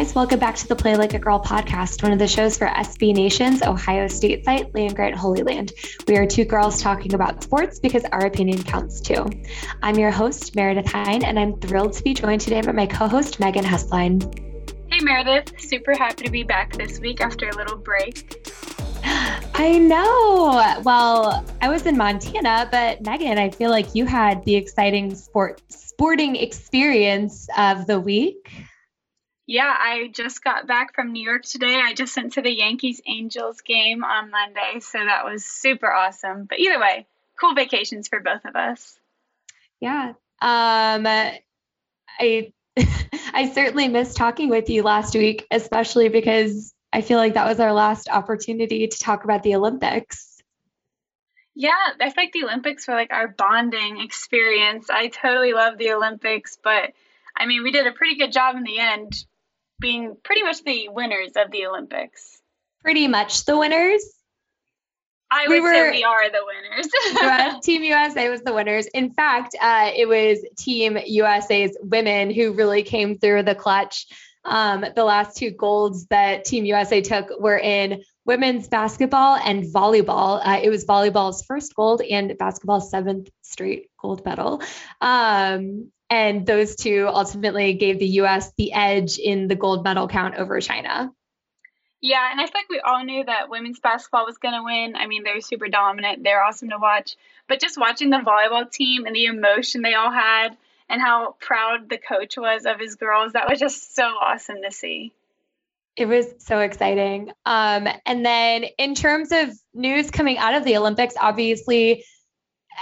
Guys, welcome back to the Play Like a Girl podcast, one of the shows for SB Nation's Ohio State site, Land Grant Holy Land. We are two girls talking about sports because our opinion counts too. I'm your host, Meredith Hine, and I'm thrilled to be joined today by my co host, Megan Hessline. Hey Meredith, super happy to be back this week after a little break. I know. Well, I was in Montana, but Megan, I feel like you had the exciting sport sporting experience of the week. Yeah, I just got back from New York today. I just went to the Yankees Angels game on Monday, so that was super awesome. But either way, cool vacations for both of us. Yeah. Um I I certainly missed talking with you last week, especially because I feel like that was our last opportunity to talk about the Olympics. Yeah, I feel like the Olympics were like our bonding experience. I totally love the Olympics, but I mean, we did a pretty good job in the end, being pretty much the winners of the Olympics. Pretty much the winners. I We would say we are the winners. Team USA was the winners. In fact, uh, it was Team USA's women who really came through the clutch. Um, the last two golds that Team USA took were in women's basketball and volleyball. Uh, it was volleyball's first gold and basketball's seventh straight gold medal. Um, and those two ultimately gave the US the edge in the gold medal count over China. Yeah, and I feel like we all knew that women's basketball was going to win. I mean, they're super dominant. They're awesome to watch. But just watching the volleyball team and the emotion they all had and how proud the coach was of his girls, that was just so awesome to see. It was so exciting. Um, and then in terms of news coming out of the Olympics, obviously,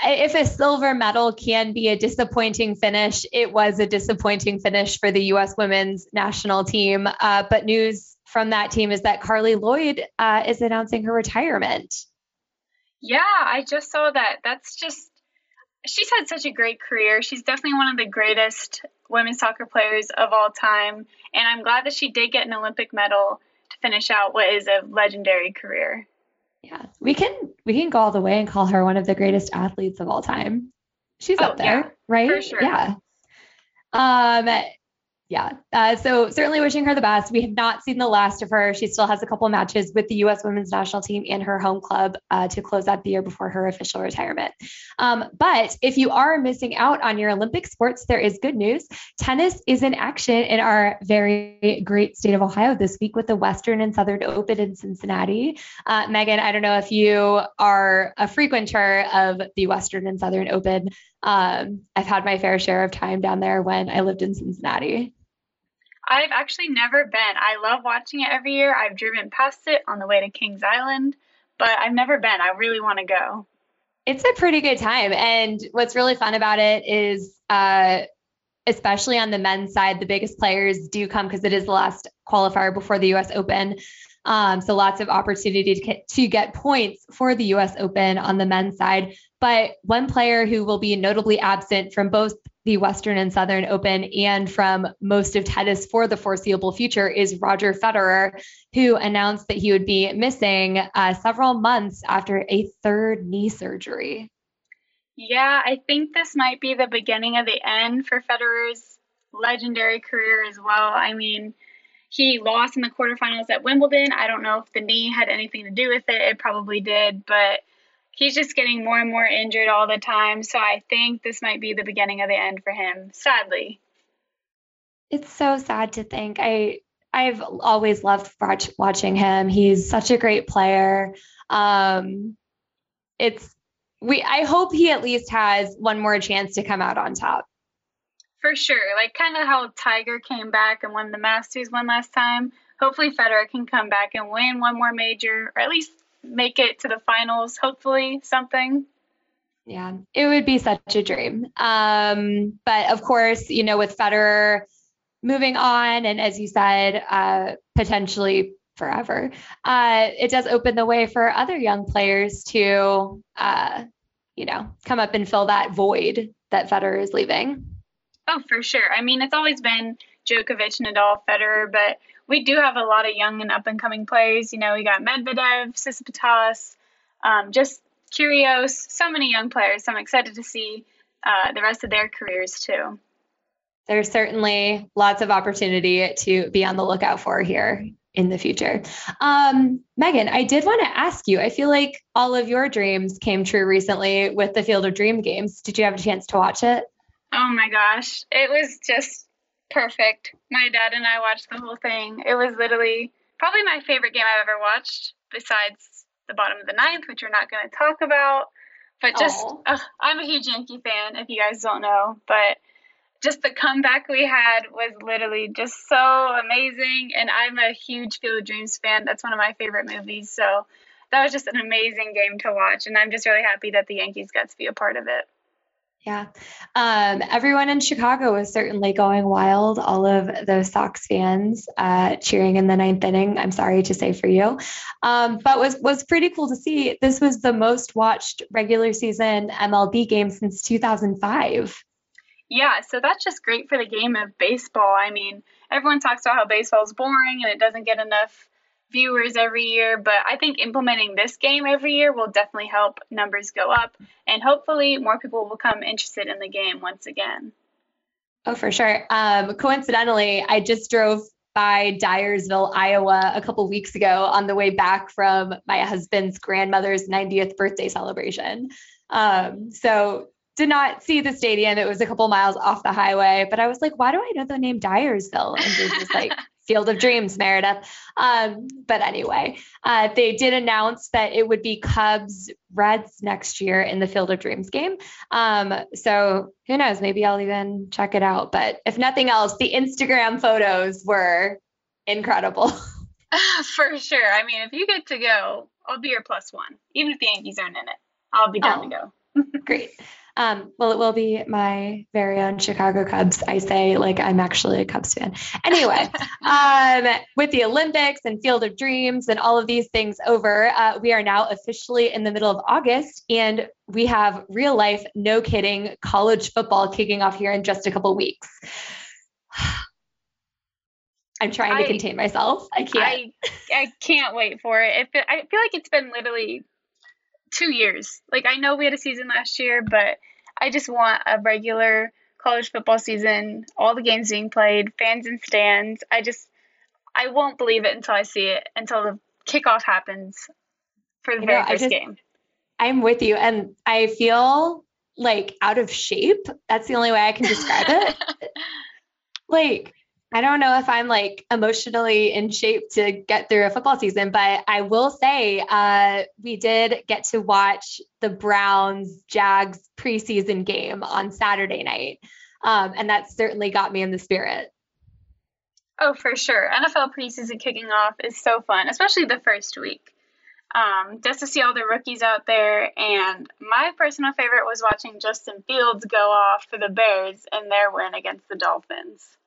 if a silver medal can be a disappointing finish, it was a disappointing finish for the U.S. women's national team. Uh, but news from that team is that Carli Lloyd uh, is announcing her retirement. Yeah, I just saw that. That's just, she's had such a great career. She's definitely one of the greatest women's soccer players of all time. And I'm glad that she did get an Olympic medal to finish out what is a legendary career. Yeah, we can we can go all the way and call her one of the greatest athletes of all time. She's Oh, up there, yeah, right? for sure. Yeah. Um yeah. Uh, so certainly wishing her the best. We have not seen the last of her. She still has a couple matches with the U.S. women's national team and her home club uh, to close out the year before her official retirement. Um, but if you are missing out on your Olympic sports, there is good news. Tennis is in action in our very great state of Ohio this week with the Western and Southern Open in Cincinnati. Uh, Megan, I don't know if you are a frequenter of the Western and Southern Open. Um, I've had my fair share of time down there when I lived in Cincinnati. I've actually never been. I love watching it every year. I've driven past it on the way to Kings Island, but I've never been. I really want to go. It's a pretty good time. And what's really fun about it is, uh, especially on the men's side, the biggest players do come because it is the last qualifier before the US Open. Um, so lots of opportunity to get, to get points for the US Open on the men's side. But one player who will be notably absent from both the Western and Southern Open and from most of tennis for the foreseeable future is Roger Federer, who announced that he would be missing uh, several months after a third knee surgery. Yeah, I think this might be the beginning of the end for Federer's legendary career as well. I mean, he lost in the quarterfinals at Wimbledon. I don't know if the knee had anything to do with it. It probably did, but he's just getting more and more injured all the time. So I think this might be the beginning of the end for him, sadly. It's so sad to think. I I've always loved watch, watching him. He's such a great player. Um, it's we. I hope he at least has one more chance to come out on top. For sure, like kind of how Tiger came back and won the Masters one last time. Hopefully, Federer can come back and win one more major, or at least make it to the finals, hopefully, something. Yeah, it would be such a dream. Um, but of course, you know, with Federer moving on, and as you said, uh, potentially forever, uh, it does open the way for other young players to, uh, you know, come up and fill that void that Federer is leaving. Oh, for sure. I mean, it's always been Djokovic, Nadal, Federer, but we do have a lot of young and up and coming players. You know, we got Medvedev, Tsitsipas, um, just Kyrgios, so many young players. So I'm excited to see uh, the rest of their careers too. There's certainly lots of opportunity to be on the lookout for here in the future. Um, Megan, I did want to ask you. I feel like all of your dreams came true recently with the Field of Dream games. Did you have a chance to watch it? Oh my gosh, it was just perfect. My dad and I watched the whole thing. It was literally probably my favorite game I've ever watched, besides the bottom of the ninth, which we're not going to talk about. But just, uh, I'm a huge Yankee fan, if you guys don't know. But just the comeback we had was literally just so amazing. And I'm a huge Field of Dreams fan. That's one of my favorite movies. So that was just an amazing game to watch. And I'm just really happy that the Yankees got to be a part of it. Yeah. Um, everyone in Chicago was certainly going wild. All of those Sox fans uh, cheering in the ninth inning. I'm sorry to say for you, um, but was was pretty cool to see. This was the most watched regular season MLB game since 2005. Yeah, so that's just great for the game of baseball. I mean, everyone talks about how baseball is boring and it doesn't get enough viewers every year, but I think implementing this game every year will definitely help numbers go up and hopefully more people will become interested in the game once again. Oh, for sure. Um, coincidentally, I just drove by Dyersville, Iowa a couple weeks ago on the way back from my husband's grandmother's 90th birthday celebration. Um, so did not see the stadium. It was a couple miles off the highway, but I was like, why do I know the name Dyersville? And it was like Field of Dreams, Meredith. Um, but anyway, uh, they did announce that it would be Cubs Reds next year in the Field of Dreams game. Um, so who knows? Maybe I'll even check it out. But if nothing else, the Instagram photos were incredible. For sure. I mean, if you get to go, I'll be your plus one. Even if the Yankees aren't in it, I'll be down oh, to go. great. Um, well, it will be my very own Chicago Cubs. I say like I'm actually a Cubs fan. Anyway, um, with the Olympics and Field of Dreams and all of these things over, uh, we are now officially in the middle of August, and we have real life, no kidding, college football kicking off here in just a couple weeks. I'm trying to I, contain myself. I can't. I, I can't wait for it. it. I feel like it's been literally two years. Like I know we had a season last year, but I just want a regular college football season, all the games being played, fans in stands. I just, I won't believe it until I see it, until the kickoff happens for the you very know, first just, game. I'm with you. And I feel like out of shape. That's the only way I can describe it. like, I don't know if I'm like emotionally in shape to get through a football season, but I will say uh, we did get to watch the Browns Jags preseason game on Saturday night. Um, and that certainly got me in the spirit. Oh, for sure. NFL preseason kicking off is so fun, especially the first week. Um, just to see all the rookies out there. And my personal favorite was watching Justin Fields go off for the Bears in their win against the Dolphins.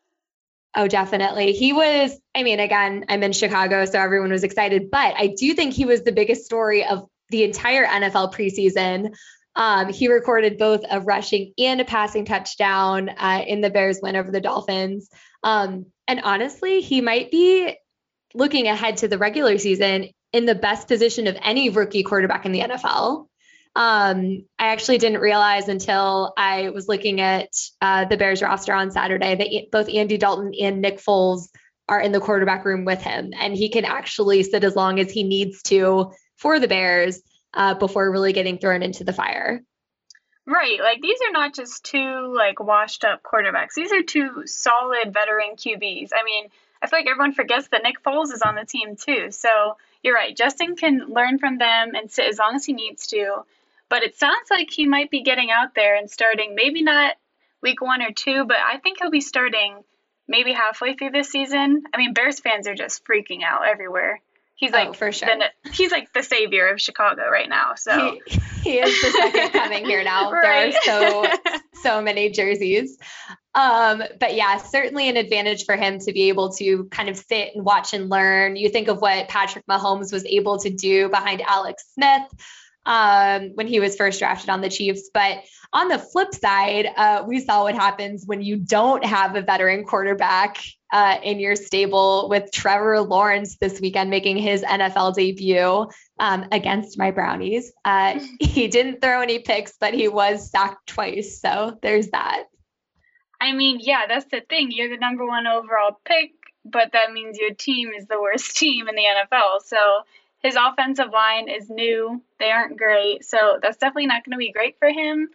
Oh, definitely. He was, I mean, again, I'm in Chicago, so everyone was excited, but I do think he was the biggest story of the entire NFL preseason. Um, he recorded both a rushing and a passing touchdown uh, in the Bears win over the Dolphins. Um, and honestly, he might be looking ahead to the regular season in the best position of any rookie quarterback in the NFL. Um, I actually didn't realize until I was looking at uh, the Bears roster on Saturday that both Andy Dalton and Nick Foles are in the quarterback room with him, and he can actually sit as long as he needs to for the Bears uh, before really getting thrown into the fire. Right. Like these are not just two like washed up quarterbacks. These are two solid veteran QBs. I mean, I feel like everyone forgets that Nick Foles is on the team too. So you're right. Justin can learn from them and sit as long as he needs to. But it sounds like he might be getting out there and starting, maybe not week one or two, but I think he'll be starting maybe halfway through this season. I mean, Bears fans are just freaking out everywhere. He's like oh, for sure. The, he's like the savior of Chicago right now. So he, he is the second coming here now. right. There are so so many jerseys. Um, but yeah, certainly an advantage for him to be able to kind of sit and watch and learn. You think of what Patrick Mahomes was able to do behind Alex Smith um, when he was first drafted on the Chiefs. But on the flip side, uh, we saw what happens when you don't have a veteran quarterback uh, in your stable with Trevor Lawrence this weekend making his NFL debut um, against my Brownies. Uh, he didn't throw any picks, but he was sacked twice. So there's that. I mean, yeah, that's the thing. You're the number one overall pick, but that means your team is the worst team in the NFL. So his offensive line is new. They aren't great. So that's definitely not going to be great for him.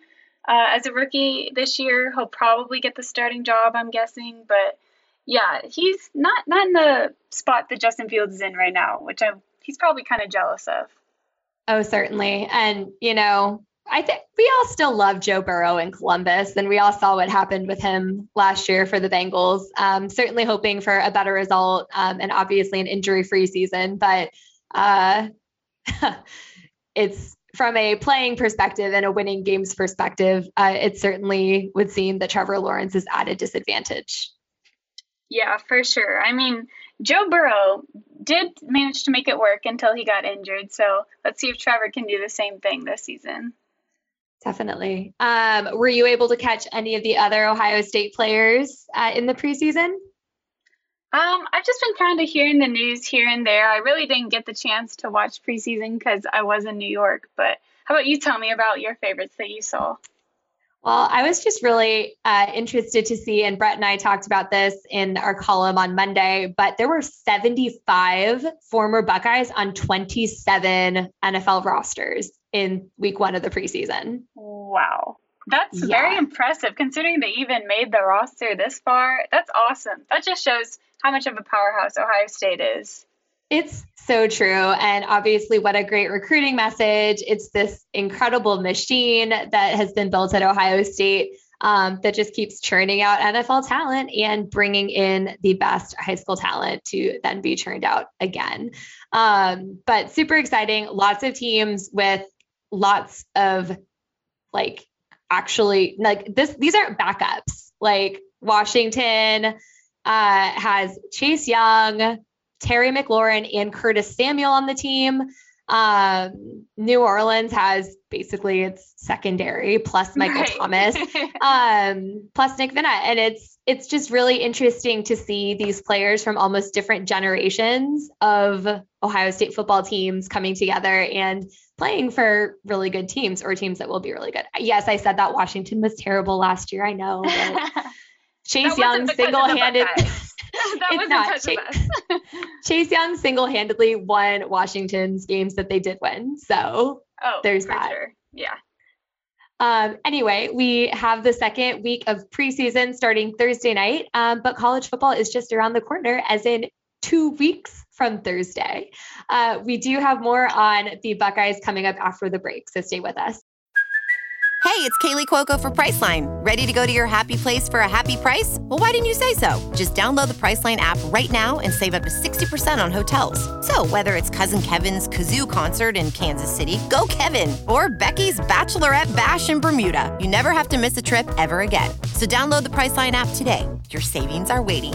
Uh, as a rookie this year, he'll probably get the starting job, I'm guessing. But yeah, he's not not in the spot that Justin Fields is in right now, which I'm he's probably kind of jealous of. Oh, certainly. And you know, I think we all still love Joe Burrow in Columbus, and we all saw what happened with him last year for the Bengals. Um, certainly hoping for a better result um, and obviously an injury free season, but uh, it's from a playing perspective and a winning games perspective, uh, it certainly would seem that Trevor Lawrence is at a disadvantage. Yeah, for sure. I mean, Joe Burrow did manage to make it work until he got injured. So let's see if Trevor can do the same thing this season. Definitely. Um, were you able to catch any of the other Ohio State players uh, in the preseason? Um, I've just been kind of hearing the news here and there. I really didn't get the chance to watch preseason because I was in New York. But how about you tell me about your favorites that you saw? Well, I was just really uh, interested to see, and Brett and I talked about this in our column on Monday, but there were 75 former Buckeyes on 27 NFL rosters in week one of the preseason. Wow. That's yeah. very impressive considering they even made the roster this far. That's awesome. That just shows how much of a powerhouse Ohio State is. It's so true. And obviously, what a great recruiting message. It's this incredible machine that has been built at Ohio State um, that just keeps churning out NFL talent and bringing in the best high school talent to then be churned out again. Um, but super exciting. Lots of teams with lots of like actually like this, these aren't backups. Like Washington uh, has Chase Young, Terry McLaurin and Curtis Samuel on the team. Um, New Orleans has basically its secondary plus Michael right. Thomas, um, plus Nick Vannett. And it's it's just really interesting to see these players from almost different generations of Ohio State football teams coming together and playing for really good teams or teams that will be really good. Yes, I said that Washington was terrible last year. I know. Chase Young single-handed. it's not. Chase, Chase Young single-handedly won Washington's games that they did win. So oh, there's that. Sure. Yeah. Um, anyway, we have the second week of preseason starting Thursday night, um, but college football is just around the corner, as in two weeks from Thursday. Uh, we do have more on the Buckeyes coming up after the break, so stay with us. Hey, it's Kaley Cuoco for Priceline. Ready to go to your happy place for a happy price? Well, why didn't you say so? Just download the Priceline app right now and save up to 60% on hotels. So, whether it's Cousin Kevin's Kazoo concert in Kansas City, go Kevin, or Becky's Bachelorette Bash in Bermuda, you never have to miss a trip ever again. So, download the Priceline app today. Your savings are waiting.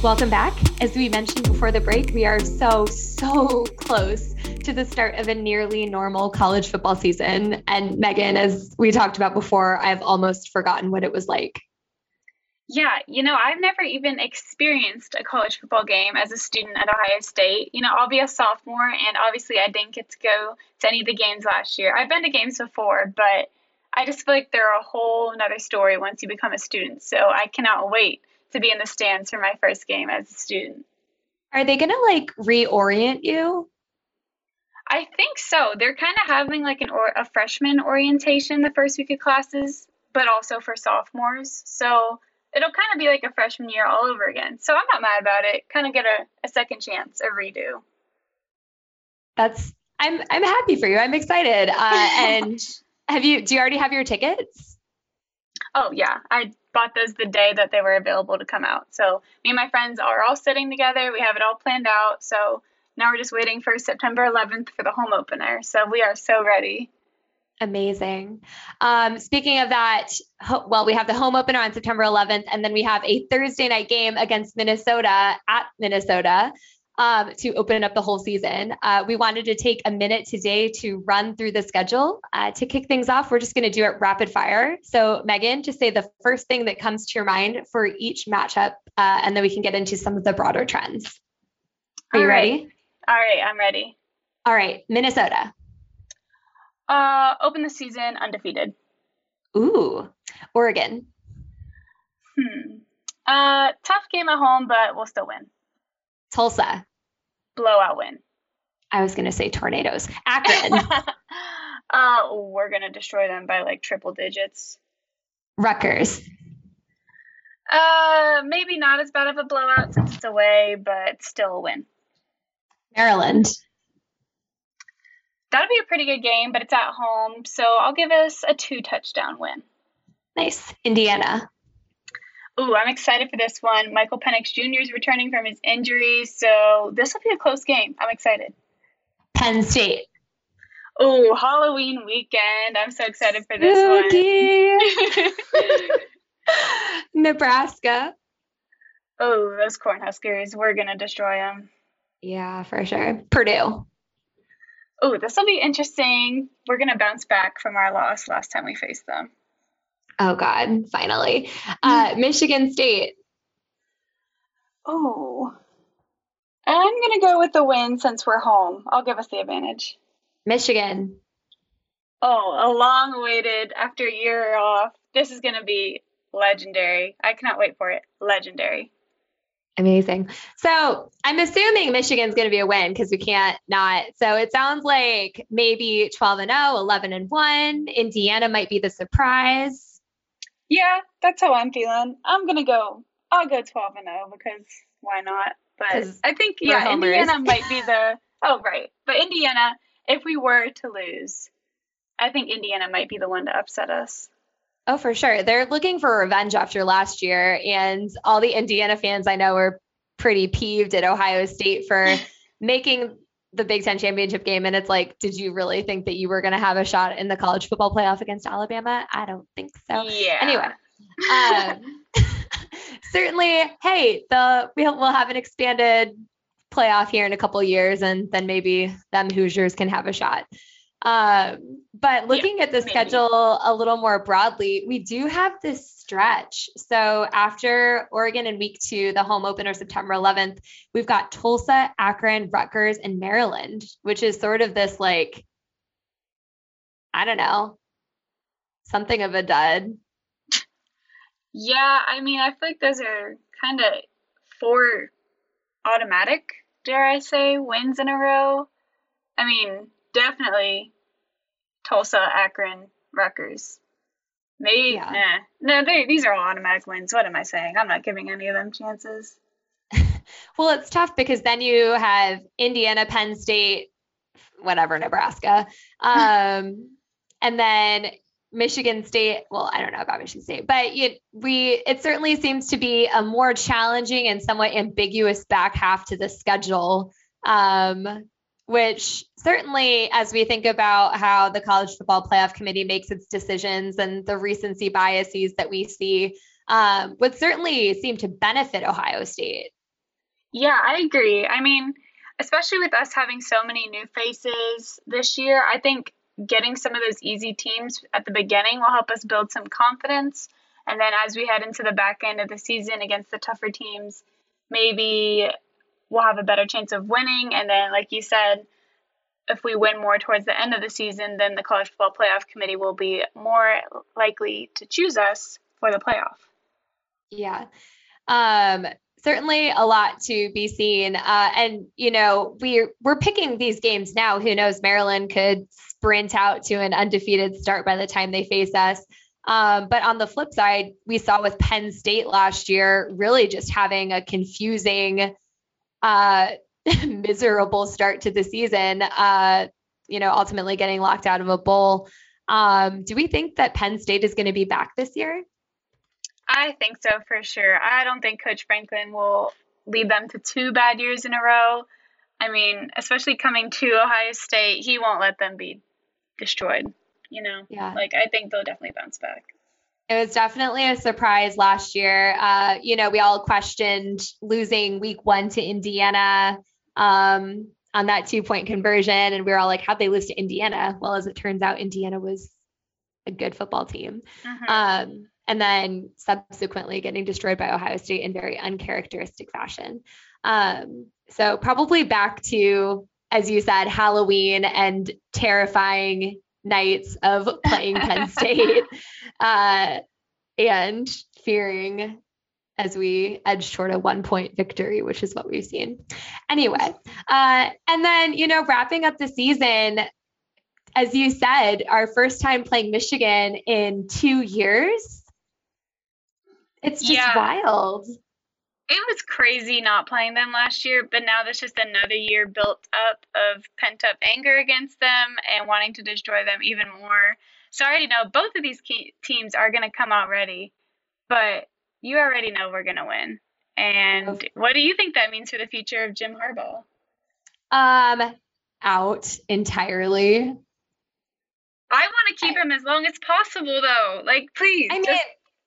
Welcome back. As we mentioned before the break, we are so, so close to the start of a nearly normal college football season. And Megan, as we talked about before, I've almost forgotten what it was like. Yeah, you know, I've never even experienced a college football game as a student at Ohio State. You know, I'll be a sophomore, and obviously I didn't get to go to any of the games last year. I've been to games before, but I just feel like they're a whole another story once you become a student. So I cannot wait to be in the stands for my first game as a student. Are they going to like reorient you? I think so. They're kind of having like an or- a freshman orientation the first week of classes, but also for sophomores. So it'll kind of be like a freshman year all over again. So I'm not mad about it. Kind of get a, a second chance, a redo. That's I'm I'm happy for you. I'm excited. Uh, and have you do you already have your tickets? Oh yeah, I bought those the day that they were available to come out. So me and my friends are all sitting together. We have it all planned out. So now we're just waiting for September 11th for the home opener. So we are so ready. Amazing. Um, speaking of that, ho- well, we have the home opener on September 11th, and then we have a Thursday night game against Minnesota at Minnesota um, to open up the whole season. Uh, we wanted to take a minute today to run through the schedule. Uh, to kick things off, we're just going to do it rapid fire. So, Megan, just say the first thing that comes to your mind for each matchup, uh, and then we can get into some of the broader trends. Are All you right. ready? All right, I'm ready. All right, Minnesota. Uh, open the season undefeated. Ooh, Oregon. Hmm. Uh, tough game at home, but we'll still win. Tulsa blowout win. I was going to say tornadoes. Akron. uh, we're going to destroy them by like triple digits. Rutgers. Uh, maybe not as bad of a blowout since it's away, but still a win. Maryland. That'll be a pretty good game, but it's at home, so I'll give us a two touchdown win. Nice. Indiana. Ooh, I'm excited for this one. Michael Penix Jr. is returning from his injury, so this will be a close game. I'm excited. Penn State. Ooh, Halloween weekend. I'm so excited for this Spooky. one. Nebraska. Oh, those Cornhuskers. We're going to destroy them. Yeah, for sure. Purdue. Oh, this will be interesting. We're going to bounce back from our loss last time we faced them. Oh God, finally. Uh, Michigan State. Oh. I'm going to go with the win since we're home. I'll give us the advantage. Michigan. Oh, a long awaited after a year off. This is going to be legendary. I cannot wait for it. Legendary. Amazing. So I'm assuming Michigan's going to be a win because we can't not. So it sounds like maybe 12 and 0, 11 and 1. Indiana might be the surprise. Yeah, that's how I'm feeling. I'm going to go, I'll go 12 and 0 because why not? But I think, yeah, Indiana might be the, oh, right. But Indiana, if we were to lose, I think Indiana might be the one to upset us. Oh, for sure. They're looking for revenge after last year. And all the Indiana fans I know are pretty peeved at Ohio State for making the Big Ten championship game. And it's like, did you really think that you were going to have a shot in the college football playoff against Alabama? I don't think so. Yeah. Anyway. Um, certainly, hey, the we'll, we'll have an expanded playoff here in a couple years, and then maybe them Hoosiers can have a shot. Um, but looking yeah, at the maybe. schedule a little more broadly, we do have this stretch. So after Oregon in week two, the home opener September 11th, we've got Tulsa, Akron, Rutgers, and Maryland, which is sort of this like, I don't know, something of a dud. Yeah, I mean, I feel like those are kind of four automatic, dare I say, wins in a row. I mean, definitely Tulsa, Akron, Rutgers. Maybe, yeah. nah. No, they, these are all automatic wins. What am I saying? I'm not giving any of them chances. well, it's tough because then you have Indiana, Penn State, whatever, Nebraska. Um, and then Michigan State. Well, I don't know about Michigan State, but it, we it certainly seems to be a more challenging and somewhat ambiguous back half to the schedule. Um, which certainly, as we think about how the college football playoff committee makes its decisions and the recency biases that we see, um, would certainly seem to benefit Ohio State. Yeah, I agree. I mean, especially with us having so many new faces this year, I think getting some of those easy teams at the beginning will help us build some confidence. And then as we head into the back end of the season against the tougher teams, maybe we'll have a better chance of winning. And then, like you said, if we win more towards the end of the season, then the college football playoff committee will be more likely to choose us for the playoff. Yeah. Um, certainly a lot to be seen. Uh, and you know, we're we're picking these games now. Who knows? Maryland could sprint out to an undefeated start by the time they face us. Um, but on the flip side, we saw with Penn State last year, really just having a confusing uh, miserable start to the season, uh, you know, ultimately getting locked out of a bowl. Um, do we think that Penn State is going to be back this year? I think so for sure. I don't think Coach Franklin will lead them to two bad years in a row. I mean, especially coming to Ohio State, he won't let them be destroyed. You know, yeah. Like I think they'll definitely bounce back. It was definitely a surprise last year. Uh, you know, we all questioned losing week one to Indiana um, on that two point conversion. And we were all like, how'd they lose to Indiana? Well, as it turns out, Indiana was a good football team. Mm-hmm. Um, and then subsequently getting destroyed by Ohio State in very uncharacteristic fashion. Um, so, probably back to, as you said, Halloween and terrifying nights of playing Penn State uh, and fearing as we edge toward a one point victory, which is what we've seen. Anyway, uh, and then, you know, wrapping up the season, as you said, our first time playing Michigan in two years. It's just yeah. wild it was crazy not playing them last year, but now there's just another year built up of pent up anger against them and wanting to destroy them even more. So I already know both of these teams are going to come out ready, but you already know we're going to win. And what do you think that means for the future of Jim Harbaugh? Um, out entirely. I want to keep him as long as possible, though. Like, please. I mean, just-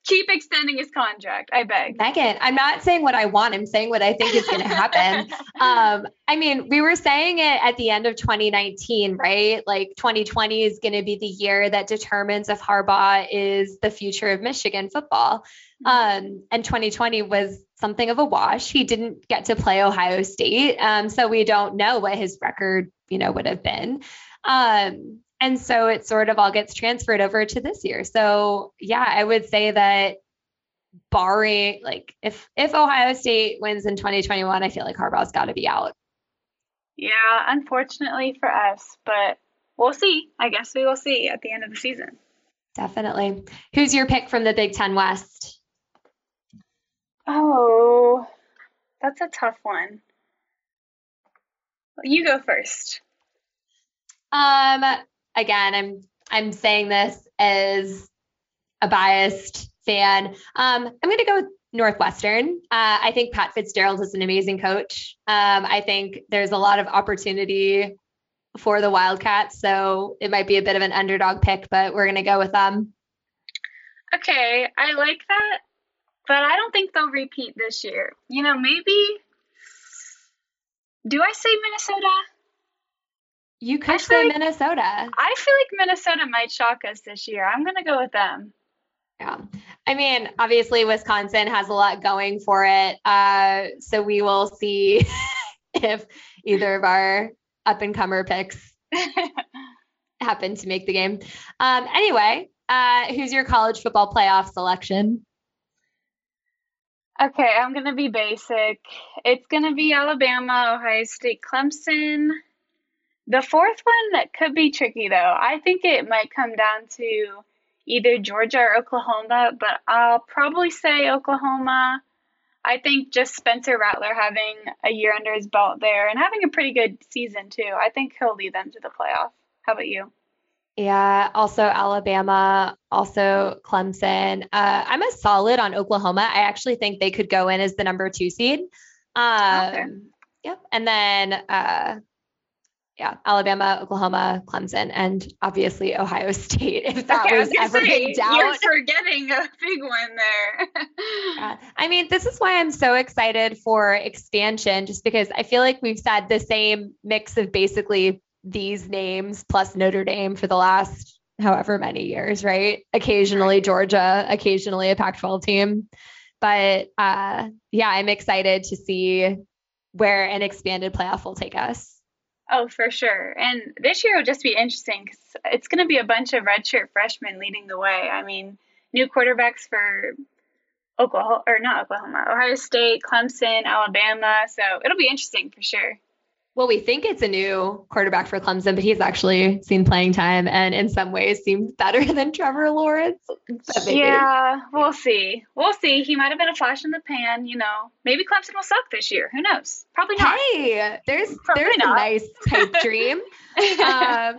keep extending his contract. I beg. Megan, I'm not saying what I want. I'm saying what I think is going to happen. um, I mean, we were saying it at the end of 2019, right? Like 2020 is going to be the year that determines if Harbaugh is the future of Michigan football. Mm-hmm. Um, and 2020 was something of a wash. He didn't get to play Ohio State. Um, so we don't know what his record, you know, would have been. Um, and so it sort of all gets transferred over to this year. So, yeah, I would say that barring like if if Ohio State wins in 2021, I feel like Harbaugh's got to be out. Yeah, unfortunately for us, but we'll see. I guess we will see at the end of the season. Definitely. Who's your pick from the Big Ten West? Oh, that's a tough one. You go first. Um, again, I'm I'm saying this as a biased fan. Um, I'm going to go with Northwestern. Uh, I think Pat Fitzgerald is an amazing coach. Um, I think there's a lot of opportunity for the Wildcats, so it might be a bit of an underdog pick, but we're going to go with them. Okay, I like that, but I don't think they'll repeat this year. You know, maybe. Do I say Minnesota? You could say like, Minnesota. I feel like Minnesota might shock us this year. I'm going to go with them. Yeah. I mean, obviously, Wisconsin has a lot going for it. Uh, so we will see if either of our up and comer picks happen to make the game. Um, anyway, uh, who's your college football playoff selection? Okay, I'm going to be basic. It's going to be Alabama, Ohio State, Clemson. The fourth one that could be tricky, though. I think it might come down to either Georgia or Oklahoma, but I'll probably say Oklahoma. I think just Spencer Rattler having a year under his belt there and having a pretty good season too. I think he'll lead them to the playoff. How about you? Yeah, also Alabama, also Clemson. Uh, I'm a solid on Oklahoma. I actually think they could go in as the number two seed. Um, okay. Yep. And then uh, yeah, Alabama, Oklahoma, Clemson, and obviously Ohio State. If that okay, was, was ever say, in doubt, you're forgetting a big one there. yeah. I mean, this is why I'm so excited for expansion, just because I feel like we've said the same mix of basically these names plus Notre Dame for the last however many years, right? Occasionally Georgia, occasionally a Pac-12 team, but uh, yeah, I'm excited to see where an expanded playoff will take us. Oh, for sure. And this year will just be interesting because it's going to be a bunch of redshirt freshmen leading the way. I mean, new quarterbacks for Oklahoma, or not Oklahoma, Ohio State, Clemson, Alabama. So it'll be interesting for sure. Well, we think it's a new quarterback for Clemson, but he's actually seen playing time and in some ways seems better than Trevor Lawrence. Yeah, we'll see. We'll see. He might have been a flash in the pan, you know. Maybe Clemson will suck this year. Who knows? Probably not. Hey, there's Probably there's not. a nice type dream. um,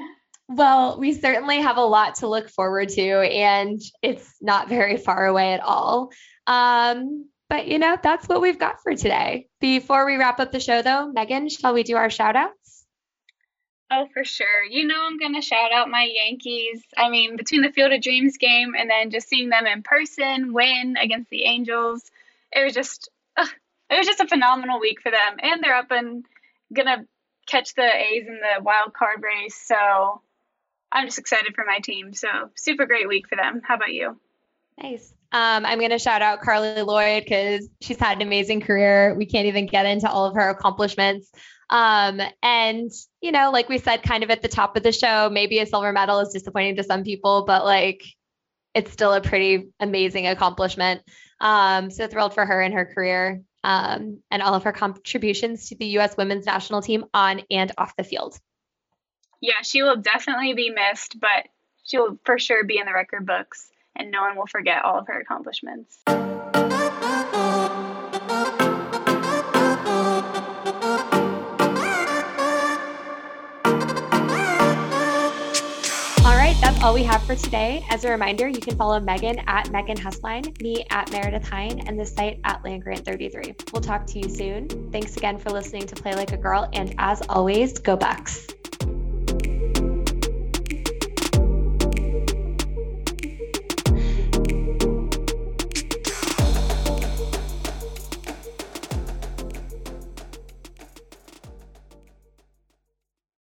well, we certainly have a lot to look forward to, and it's not very far away at all. Um, but you know, that's what we've got for today. Before we wrap up the show though, Megan, shall we do our shout outs? Oh, for sure. You know, I'm going to shout out my Yankees. I mean, between the Field of Dreams game and then just seeing them in person win against the Angels, it was just, uh, it was just a phenomenal week for them. And they're up and going to catch the A's in the wild card race. So I'm just excited for my team. So super great week for them. How about you? Nice. Um, I'm going to shout out Carli Lloyd because she's had an amazing career. We can't even get into all of her accomplishments. Um, and, you know, like we said, kind of at the top of the show, maybe a silver medal is disappointing to some people, but like it's still a pretty amazing accomplishment. Um, so thrilled for her and her career um, and all of her contributions to the U.S. women's national team on and off the field. Yeah, she will definitely be missed, but she'll for sure be in the record books and no one will forget all of her accomplishments. That's all we have for today. As a reminder, you can follow Megan at Megan Husline, me at Meredith Hine, and the site at Landgrant33. We'll talk to you soon. Thanks again for listening to Play Like a Girl, and as always, go Bucks.